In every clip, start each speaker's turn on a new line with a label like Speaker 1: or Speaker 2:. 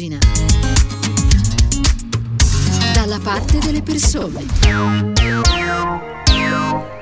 Speaker 1: Immagina. Dalla parte delle persone.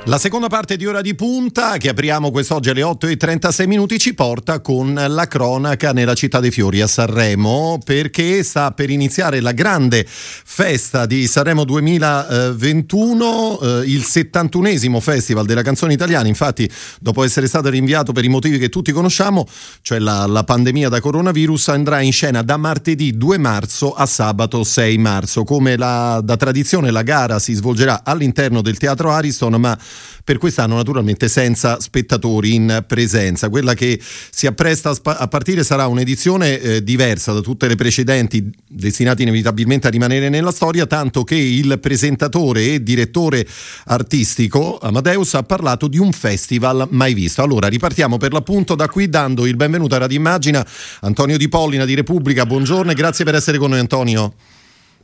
Speaker 2: La seconda parte di Ora di Punta, che apriamo quest'oggi alle 8 e 36 minuti, ci porta con la cronaca nella città dei fiori a Sanremo, perché sta per iniziare la grande festa di Sanremo 2021, eh, il 71esimo Festival della canzone italiana. Infatti, dopo essere stato rinviato per i motivi che tutti conosciamo, cioè la, la pandemia da coronavirus, andrà in scena da martedì 2 marzo a sabato 6 marzo. Come la, da tradizione, la gara si svolgerà all'interno del Teatro Ariston, ma per quest'anno naturalmente senza spettatori in presenza. Quella che si appresta a partire sarà un'edizione eh, diversa da tutte le precedenti, destinate inevitabilmente a rimanere nella storia, tanto che il presentatore e direttore artistico Amadeus ha parlato di un festival mai visto. Allora ripartiamo per l'appunto da qui dando il benvenuto a Radio Immagina Antonio Di Pollina di Repubblica. Buongiorno e grazie per essere con noi Antonio.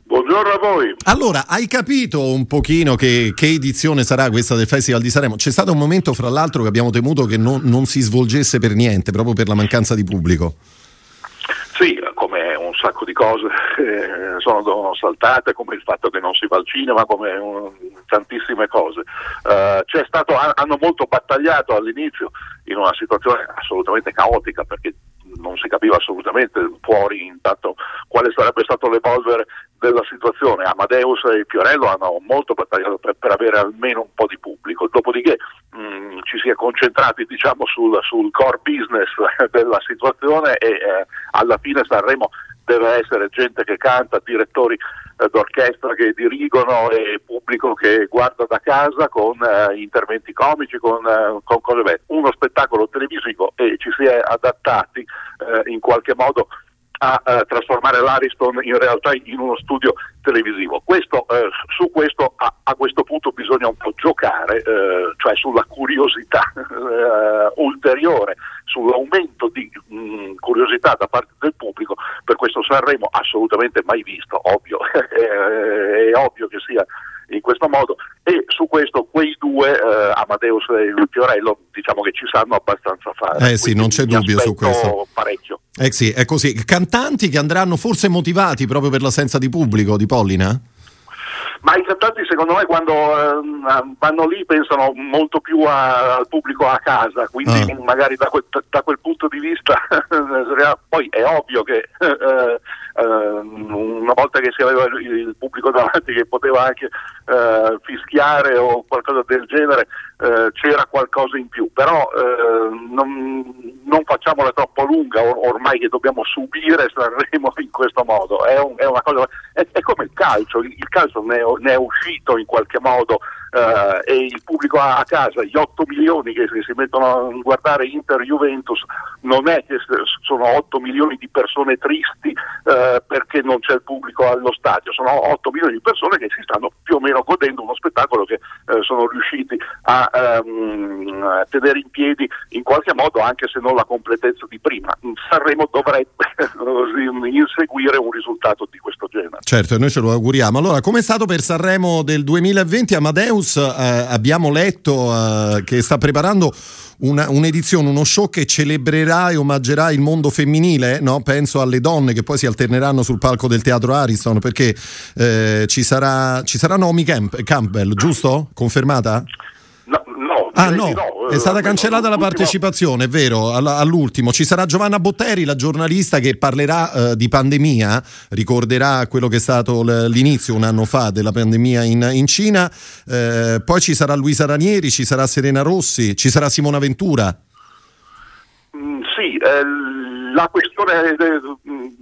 Speaker 3: Buongiorno a voi.
Speaker 2: Allora, hai capito un pochino che, che, edizione sarà questa del Festival di Sanremo? C'è stato un momento, fra l'altro, che abbiamo temuto che non, non si svolgesse per niente, proprio per la mancanza di pubblico.
Speaker 3: Sì, come un sacco di cose eh, sono saltate, come il fatto che non si va al cinema, come um, tantissime cose. Uh, stato, hanno molto battagliato all'inizio in una situazione assolutamente caotica perché non si capiva assolutamente fuori intanto quale sarebbe stato l'evolvere della situazione. Amadeus e Fiorello hanno molto battagliato per, per avere almeno un po' di pubblico, dopodiché mh, mm, ci si è concentrati diciamo, sul, sul, core business della situazione e eh, alla fine Sanremo deve essere gente che canta, direttori d'orchestra che dirigono e pubblico che guarda da casa con eh, interventi comici, con, eh, con cose belle. Uno spettacolo televisivo e ci si è adattati eh, in qualche modo a uh, trasformare l'Ariston in realtà in uno studio televisivo. Questo, uh, su questo a, a, questo punto bisogna un po' giocare, uh, cioè sulla curiosità ulteriore, sull'aumento di mh, mm, curiosità da parte del pubblico per questo Sanremo assolutamente mai visto, ovvio, è ovvio che sia in questo modo e su questo quei due, eh, Amadeus e Fiorello, diciamo che ci sanno abbastanza fare.
Speaker 2: Eh sì, non c'è dubbio su questo.
Speaker 3: Parecchio.
Speaker 2: Eh sì, è così. Cantanti che andranno forse motivati proprio per l'assenza di pubblico di Pollina?
Speaker 3: Ma i cantanti secondo me quando eh, vanno lì pensano molto più a, al pubblico a casa, quindi ah. magari da quel, da quel, punto di vista poi è ovvio che eh, eh, una volta che si aveva il pubblico davanti che poteva anche eh, fischiare o qualcosa del genere eh, c'era qualcosa in più, però eh, non, non, facciamola troppo lunga or- ormai che dobbiamo subire Sanremo in questo modo, è, un, è cosa, è, è, come il calcio, il, il calcio ne ne è, uscito in qualche modo eh, e il pubblico a, a, casa, gli 8 milioni che si, mettono a guardare Inter-Juventus non è che sono 8 milioni di persone tristi eh, perché non c'è il pubblico allo stadio, sono 8 milioni di persone che si stanno più o meno godendo uno spettacolo che eh, sono riusciti a ehm, tenere in piedi in qualche modo anche se non la completezza di prima. Sanremo dovrebbe inseguire un risultato di questo genere.
Speaker 2: Certo, noi ce lo auguriamo. Allora, come è stato per Sanremo del 2020 Amadeus? Eh, abbiamo letto eh, che sta preparando una, un'edizione, uno show che celebrerà e omaggerà il mondo femminile, no? penso alle donne che poi si alterneranno sul palco del teatro Ariston perché eh, ci, sarà, ci sarà Naomi Camp- Campbell, giusto? Confermata? Ah, no. no. è stata cancellata la partecipazione, è vero, all'ultimo. Ci sarà Giovanna Botteri, la giornalista che parlerà uh, di pandemia, ricorderà quello che è stato l'inizio un anno fa della pandemia in, in Cina. Uh, poi ci sarà Luisa Ranieri, ci sarà Serena Rossi, ci sarà Simona Ventura.
Speaker 3: Mm, sì, eh, la questione eh,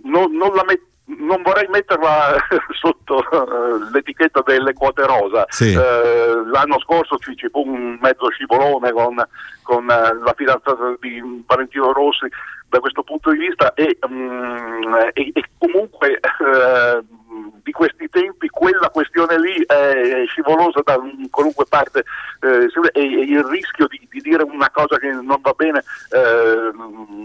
Speaker 3: non, non la metto non vorrei metterla sotto uh, l'etichetta delle quote rosa.
Speaker 2: Sì.
Speaker 3: Uh, l'anno scorso ci, ci, fu un mezzo scivolone con, con uh, la fidanzata di Valentino Rossi da questo punto di vista e, um, e, e comunque di questi tempi quella questione lì è scivolosa da qualunque parte eh, e, il rischio di, di, dire una cosa che non va bene eh,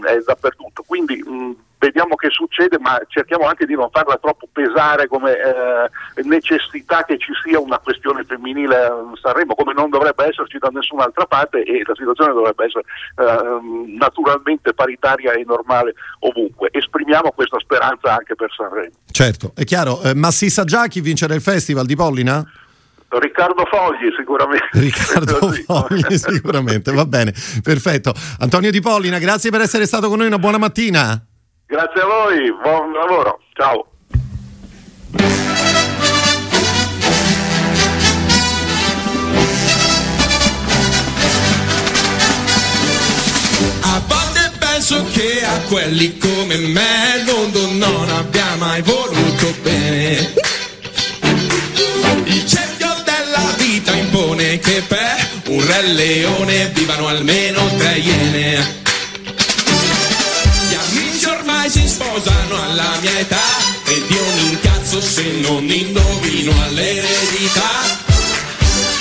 Speaker 3: è dappertutto. Quindi mh, vediamo che succede, ma cerchiamo anche di non farla troppo pesare come eh, necessità che ci sia una questione femminile a Sanremo, come non dovrebbe esserci da nessun'altra parte e la situazione dovrebbe essere eh, naturalmente paritaria e normale ovunque. Esprimiamo questa speranza anche per Sanremo.
Speaker 2: Certo, è chiaro, eh, ma si sa già chi vincerà il festival di Pollina?
Speaker 3: Riccardo Fogli sicuramente.
Speaker 2: Riccardo Fogli sicuramente, va bene, perfetto. Antonio Di Pollina, grazie per essere stato con noi, una buona mattina.
Speaker 3: Grazie a voi, buon lavoro, ciao.
Speaker 4: A volte penso che a quelli come me il mondo non abbia mai voluto bene. Il cerchio della vita impone che per un re leone vivano almeno tre iene. Alla mia età ed io mi incazzo se non indovino all'eredità.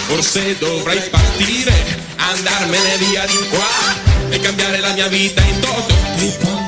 Speaker 4: Forse dovrei partire, andarmene via di qua e cambiare la mia vita in toto.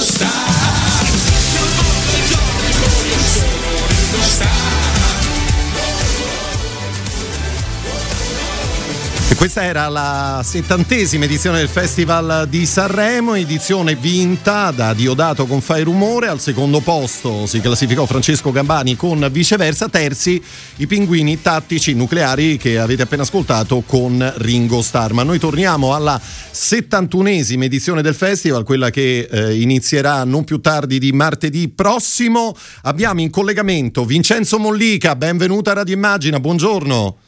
Speaker 4: sono questa
Speaker 2: era la settantesima edizione del Festival di Sanremo, edizione vinta da Diodato con Fai Rumore. Al secondo posto si classificò Francesco Gambani con viceversa. Terzi i pinguini tattici nucleari che avete appena ascoltato con Ringo Starr. Ma noi torniamo alla settantunesima edizione del festival, quella che eh, inizierà non più tardi di martedì prossimo. Abbiamo in collegamento Vincenzo Mollica, benvenuta a Radio Immagina, buongiorno.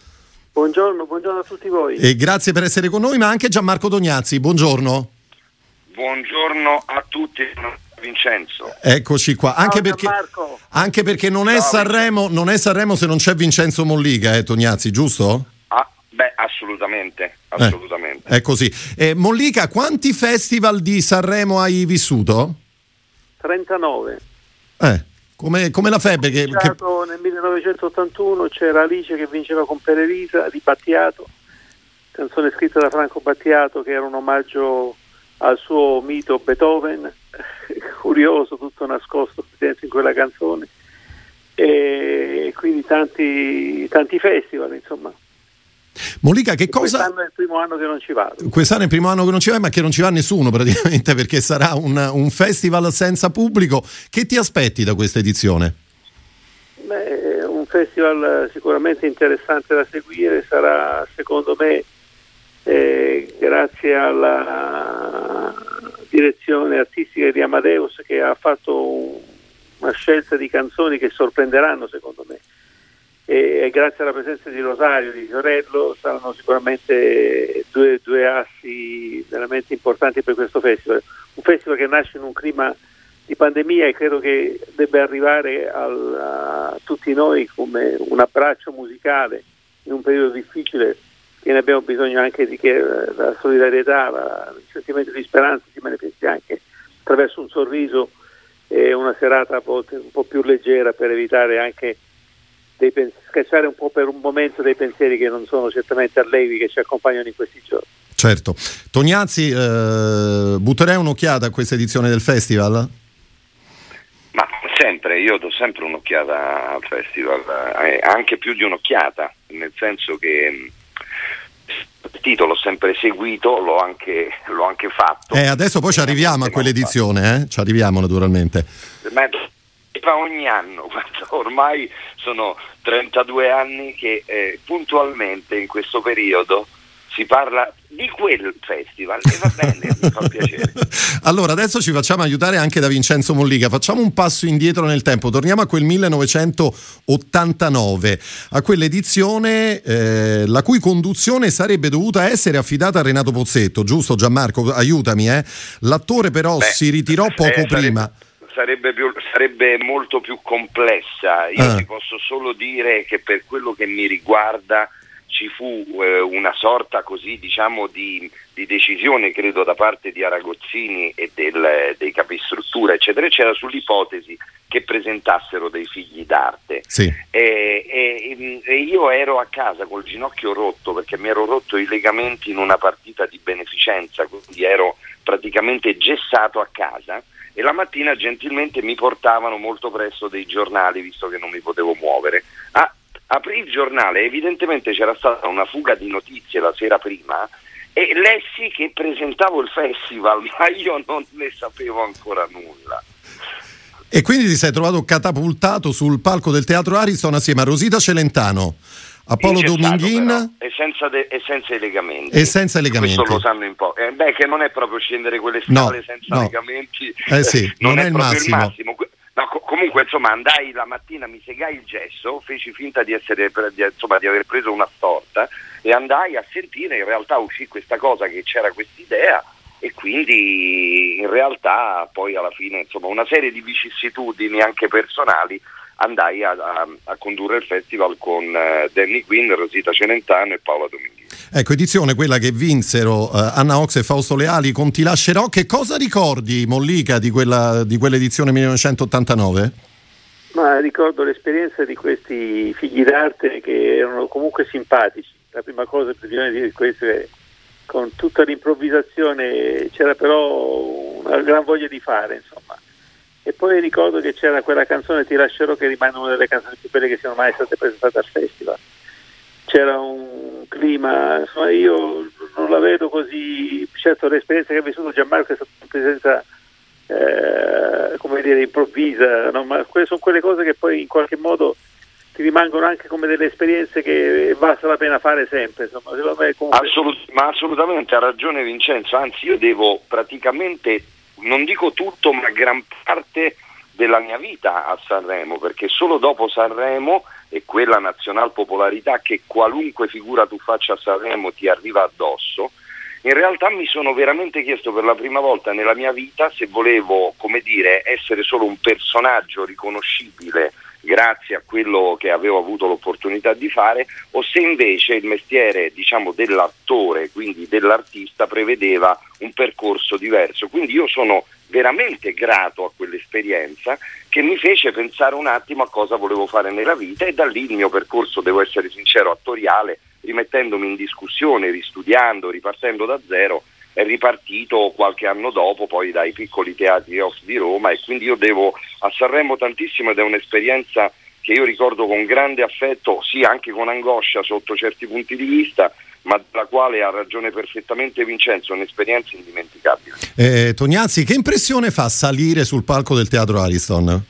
Speaker 5: Buongiorno, buongiorno a tutti voi.
Speaker 2: E grazie per essere con noi, ma anche Gianmarco Dognazzi, buongiorno.
Speaker 6: Buongiorno a tutti, Vincenzo.
Speaker 2: Eccoci qua, anche,
Speaker 5: Ciao,
Speaker 2: perché, anche perché non è, Sanremo, non è Sanremo se non c'è Vincenzo Mollica, eh, Tognazzi, giusto?
Speaker 6: Ah, beh, assolutamente,
Speaker 2: Eh,
Speaker 6: assolutamente.
Speaker 2: è così. Eh, Mollica, quanti festival di Sanremo hai vissuto?
Speaker 5: 39.
Speaker 2: Eh, come, come la febbre che, che-
Speaker 5: nel 1981 c'era Alice che vinceva con Perevisa di Battiato, canzone scritta da Franco Battiato che era un omaggio al suo mito Beethoven, curioso, tutto nascosto dentro in quella canzone. E quindi tanti, tanti festival, insomma.
Speaker 2: Mollica, che cosa...
Speaker 5: Quest'anno è il primo anno che non ci vado.
Speaker 2: Quest'anno è il primo anno che non ci vai, ma che non ci va nessuno praticamente perché sarà un, un festival senza pubblico. Che ti aspetti da questa edizione?
Speaker 5: Beh, un festival sicuramente interessante da seguire, sarà secondo me eh, grazie alla direzione artistica di Amadeus che ha fatto un- una scelta di canzoni che sorprenderanno secondo me e, e grazie alla presenza di Rosario, di Fiorello saranno sicuramente due, due assi veramente importanti per questo festival, un festival che nasce in un clima di pandemia e credo che debba arrivare al- a tutti noi come un abbraccio musicale in un periodo difficile che ne abbiamo bisogno anche di che la solidarietà, la- il sentimento di speranza si manifesti anche attraverso un sorriso e una serata un po' più leggera per evitare anche dei pens- scacciare un po' per un momento dei pensieri che non sono certamente allegri che ci accompagnano in questi giorni.
Speaker 2: Certo. Tognazzi, eh, butterei un'occhiata a questa edizione del festival?
Speaker 6: Ma sempre, io do sempre un'occhiata al festival, eh, anche più di un'occhiata, nel senso che mm, il titolo l'ho sempre seguito, l'ho anche, l'ho anche fatto.
Speaker 2: Eh, adesso poi ci arriviamo a quell'edizione, eh? ci arriviamo naturalmente.
Speaker 6: Ma ogni anno, ormai sono 32 anni che eh, puntualmente in questo periodo si parla di quel festival e va bene, mi fa piacere.
Speaker 2: Allora, adesso ci facciamo aiutare anche da Vincenzo Mollica. Facciamo un passo indietro nel tempo, torniamo a quel 1989, a quell'edizione eh, la cui conduzione sarebbe dovuta essere affidata a Renato Pozzetto, giusto Gianmarco? Aiutami, eh? L'attore però Beh, si ritirò poco
Speaker 6: eh,
Speaker 2: prima.
Speaker 6: Sarebbe, più, sarebbe, molto più complessa. Io ah. ti posso solo dire che per quello che mi riguarda ci fu eh, una sorta così diciamo di, di, decisione credo da parte di Aragozzini e del, dei capistruttura eccetera eccetera sull'ipotesi che presentassero dei figli d'arte
Speaker 2: sì.
Speaker 6: e, e, e, io ero a casa col ginocchio rotto perché mi ero rotto i legamenti in una partita di beneficenza quindi ero praticamente gessato a casa e la mattina gentilmente mi portavano molto presto dei giornali visto che non mi potevo muovere ah, aprì il giornale, evidentemente c'era stata una fuga di notizie la sera prima e lessi che presentavo il festival, ma io non ne sapevo ancora nulla.
Speaker 2: E quindi ti sei trovato catapultato sul palco del Teatro Ariston assieme a Rosita Celentano, Apollo Dominghin
Speaker 6: e senza, de- e senza, i legamenti.
Speaker 2: E senza legamenti.
Speaker 6: Questo lo sanno in po'. Eh, beh, che non è proprio scendere quelle scale
Speaker 2: no,
Speaker 6: senza
Speaker 2: no.
Speaker 6: legamenti.
Speaker 2: Eh sì, non, non è, è il massimo. il massimo.
Speaker 6: No, co- comunque insomma andai la mattina, mi segai il gesso, feci finta di, essere, di, insomma, di aver preso una storta e andai a sentire, in realtà uscì questa cosa che c'era quest'idea e quindi in realtà poi alla fine insomma una serie di vicissitudini anche personali andai a, a, a condurre il festival con uh, Danny Quinn, Rosita Celentano e Paola Dominghini.
Speaker 2: Ecco, edizione quella che vinsero uh, Anna Ox e Fausto Leali con Ti lascerò. Che cosa ricordi, Mollica, di, quella, di quell'edizione 1989?
Speaker 5: Ma ricordo l'esperienza di questi figli d'arte che erano comunque simpatici. La prima cosa che bisogna dire di questo è che con tutta l'improvvisazione c'era però una gran voglia di fare, insomma. E poi ricordo che c'era quella canzone Ti lascerò che rimane una delle canzoni più belle che siano mai state presentate al festival. C'era un clima, insomma io non la vedo così, certo l'esperienza che ha vissuto Gianmarco è stata una presenza eh, come dire improvvisa, no? ma quelle sono quelle cose che poi in qualche modo ti rimangono anche come delle esperienze che basta la pena fare sempre. Insomma,
Speaker 6: comunque... Assolut- ma assolutamente ha ragione Vincenzo, anzi io devo praticamente non dico tutto, ma gran parte della mia vita a Sanremo, perché solo dopo Sanremo e quella nazional popolarità che qualunque figura tu faccia a Sanremo ti arriva addosso, in realtà mi sono veramente chiesto per la prima volta nella mia vita se volevo, come dire, essere solo un personaggio riconoscibile grazie a quello che avevo avuto l'opportunità di fare o se invece il mestiere diciamo, dell'attore, quindi dell'artista, prevedeva un percorso diverso. Quindi io sono veramente grato a quell'esperienza che mi fece pensare un attimo a cosa volevo fare nella vita e da lì il mio percorso, devo essere sincero, attoriale, rimettendomi in discussione, ristudiando, ripartendo da zero, è ripartito qualche anno dopo poi dai piccoli teatri off di Roma e quindi io devo a Sanremo tantissimo ed è un'esperienza che io ricordo con grande affetto, sì anche con angoscia sotto certi punti di vista, ma della quale ha ragione perfettamente Vincenzo, un'esperienza indimenticabile.
Speaker 2: Eh, Tognazzi, che impressione fa salire sul palco del Teatro Ariston?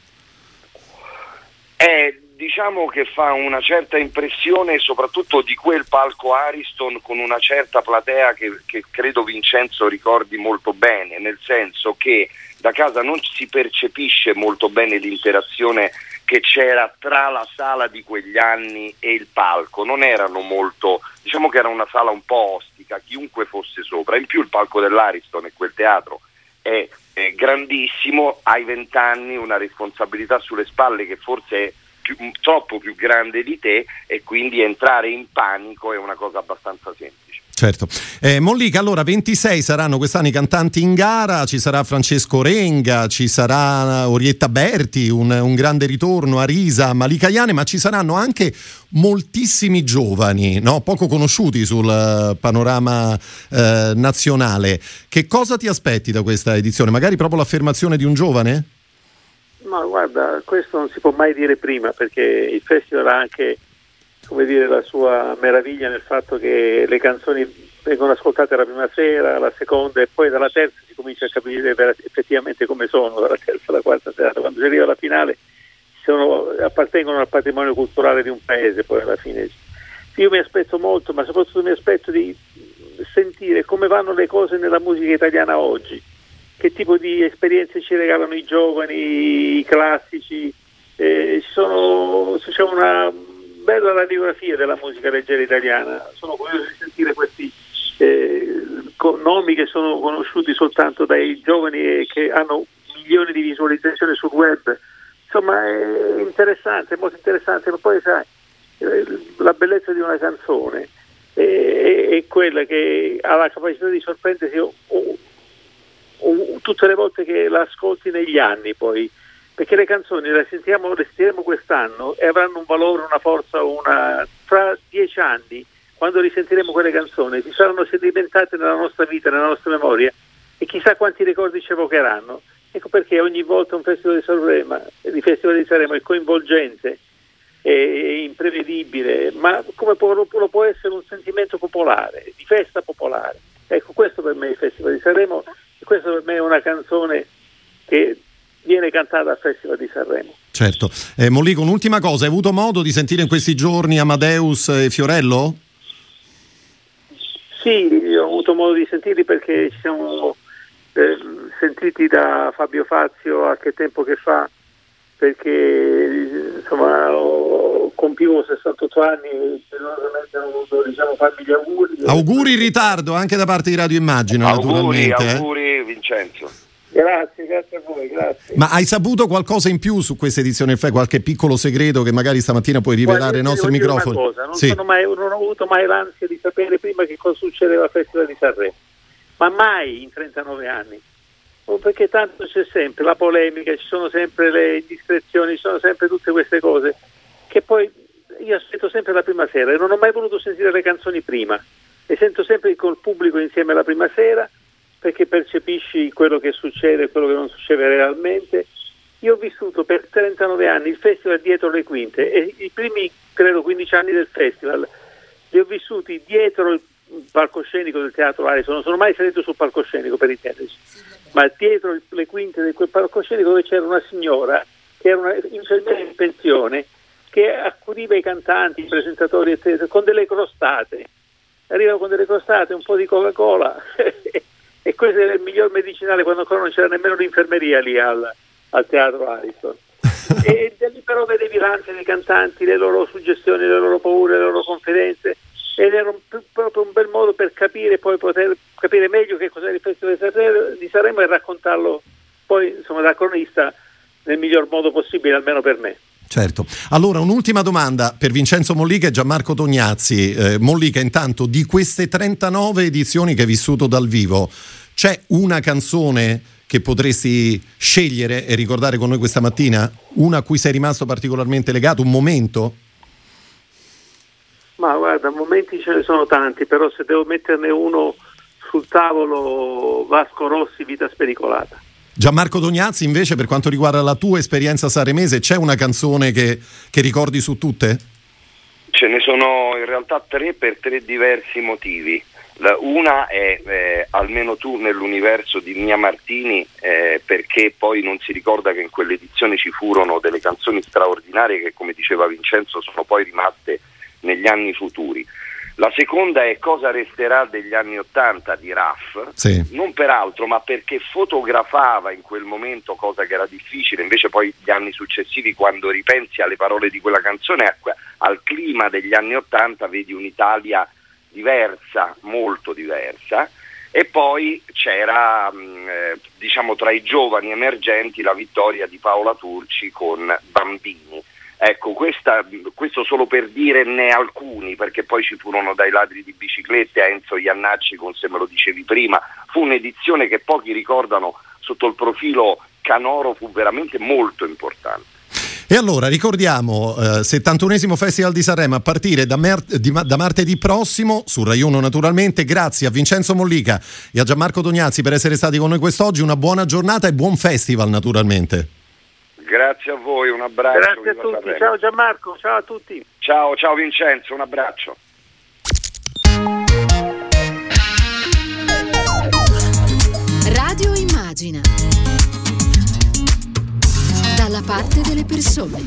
Speaker 6: Eh, diciamo che fa una certa impressione soprattutto di quel palco Ariston con una certa platea che, che, credo Vincenzo ricordi molto bene, nel senso che da casa non si percepisce molto bene l'interazione che c'era tra la sala di quegli anni e il palco, non erano molto, diciamo che era una sala un po' ostica, chiunque fosse sopra, in più il palco dell'Ariston e quel teatro è, è grandissimo, hai vent'anni, una responsabilità sulle spalle che forse è più, troppo più grande di te e quindi entrare in panico è una cosa abbastanza semplice.
Speaker 2: Certo. Eh, Mollica, allora 26 saranno quest'anno i cantanti in gara, ci sarà Francesco Renga, ci sarà Orietta Berti, un, un grande ritorno a Risa, Malika Iane, ma ci saranno anche moltissimi giovani, no? poco conosciuti sul eh, panorama eh, nazionale. Che cosa ti aspetti da questa edizione? Magari proprio l'affermazione di un giovane?
Speaker 5: Ma guarda, questo non si può mai dire prima perché il festival ha anche come dire, la sua meraviglia nel fatto che le canzoni vengono ascoltate la prima sera, la seconda e poi dalla terza si comincia a capire effettivamente come sono, dalla terza alla quarta serata, quando si arriva alla finale sono, appartengono al patrimonio culturale di un paese poi alla fine. Io mi aspetto molto, ma soprattutto mi aspetto di sentire come vanno le cose nella musica italiana oggi, che tipo di esperienze ci regalano i giovani, i classici, eh, sono, c'è una bella radiografia della musica leggera italiana. Sono curioso di sentire questi eh, nomi che sono conosciuti soltanto dai giovani e che hanno milioni di visualizzazioni sul web. Insomma, è interessante, è molto interessante, ma poi sai, eh, la bellezza di una canzone è, è, è, quella che ha la capacità di sorprendersi o, tutte le volte che la ascolti negli anni poi perché le canzoni le sentiamo, le sentiremo quest'anno e avranno un valore, una forza, una... fra dieci anni, quando risentiremo quelle canzoni, si saranno sedimentate nella nostra vita, nella nostra memoria e chissà quanti ricordi ci evocheranno. Ecco perché ogni volta un festival di Sanremo, il festival di Sanremo è coinvolgente, è imprevedibile, ma come può, lo può essere un sentimento popolare, di festa popolare. Ecco, questo per me è il Festival di Sanremo questa per me è una canzone che viene cantata al Festival di Sanremo.
Speaker 2: Certo. Eh, Mollico, un'ultima cosa, hai avuto modo di sentire in questi giorni Amadeus e Fiorello?
Speaker 5: Sì, ho avuto modo di sentirli perché ci siamo eh, sentiti da Fabio Fazio a che tempo che fa, perché insomma compivo 68 anni e generosamente hanno voluto diciamo, farmi gli auguri.
Speaker 2: Auguri in ritardo anche da parte di Radio Immagino,
Speaker 6: auguri,
Speaker 2: naturalmente.
Speaker 6: Eh. Auguri. Vincenzo.
Speaker 5: Grazie, grazie a voi, grazie.
Speaker 2: Ma hai saputo qualcosa in più su questa edizione FE? Qualche piccolo segreto che magari stamattina puoi rivelare ai nostri microfoni?
Speaker 5: non, sì. mai, non, ho avuto mai l'ansia di sapere prima che cosa succedeva al Festival di Sanremo, ma mai in 39 anni. Oh, perché tanto c'è sempre la polemica, ci sono sempre le indiscrezioni, ci sono sempre tutte queste cose che poi io aspetto sempre la prima sera e non ho mai voluto sentire le canzoni prima. Le sento sempre col pubblico insieme la prima sera perché percepisci quello che succede e quello che non succede realmente. Io ho vissuto per 39 anni il festival dietro le quinte e i primi, credo, 15 anni del festival li ho vissuti dietro il palcoscenico del teatro Ariston, non sono mai salito sul palcoscenico per intenderci, ma dietro le quinte di quel palcoscenico dove c'era una signora che era una infermiera in pensione che accudiva i cantanti, i presentatori, eccetera, con delle crostate. Arrivava con delle crostate, un po' di Coca-Cola e questo era il miglior medicinale quando ancora non c'era nemmeno l'infermeria lì al, al teatro Ariston. e da lì però vedevi l'ansia dei cantanti, le loro suggestioni, le loro paure, le loro confidenze ed era un, proprio un bel modo per capire poi poter capire meglio che cos'era il Festival di Sanremo e raccontarlo poi insomma da cronista nel miglior modo possibile almeno per me.
Speaker 2: Certo. Allora, un'ultima domanda per Vincenzo Mollica e Gianmarco Tognazzi. Eh, Mollica, intanto, di queste 39 edizioni che hai vissuto dal vivo, c'è una canzone che potresti scegliere e ricordare con noi questa mattina? Una a cui sei rimasto particolarmente legato? Un momento?
Speaker 5: Ma guarda, momenti ce ne sono tanti, però se devo metterne uno sul tavolo, Vasco Rossi, Vita spericolata.
Speaker 2: Gianmarco Dognazzi, invece, per quanto riguarda la tua esperienza saremese, c'è una canzone che, che ricordi su tutte?
Speaker 6: Ce ne sono in realtà tre per tre diversi motivi. Una è eh, almeno tu nell'universo di Mia Martini, eh, perché poi non si ricorda che in quell'edizione ci furono delle canzoni straordinarie che, come diceva Vincenzo, sono poi rimaste negli anni futuri. La seconda è cosa resterà degli anni Ottanta di Raff, sì. non per altro, ma perché fotografava in quel momento, cosa che era difficile, invece poi gli anni successivi, quando ripensi alle parole di quella canzone, al clima degli anni Ottanta, vedi un'Italia diversa, molto diversa. E poi c'era, mm, eh, diciamo, tra i giovani emergenti la vittoria di Paola Turci con Bambini Ecco, questa, questo solo per dirne alcuni, perché poi ci furono dai ladri di biciclette a Enzo Iannacci, con se me lo dicevi prima, fu un'edizione che pochi ricordano sotto il profilo canoro, fu veramente molto importante.
Speaker 2: E allora ricordiamo eh, 71esimo Festival di Sanremo a partire da, mer- di, da, martedì prossimo su Rai 1 naturalmente. Grazie a Vincenzo Mollica e a Gianmarco Tognazzi per essere stati con noi quest'oggi. Una buona giornata e buon festival naturalmente.
Speaker 6: Grazie a voi, un abbraccio.
Speaker 5: Grazie a tutti, Sanremo. ciao Gianmarco, ciao a tutti.
Speaker 6: Ciao, ciao Vincenzo, un abbraccio.
Speaker 1: Radio Immagina dalla parte delle persone.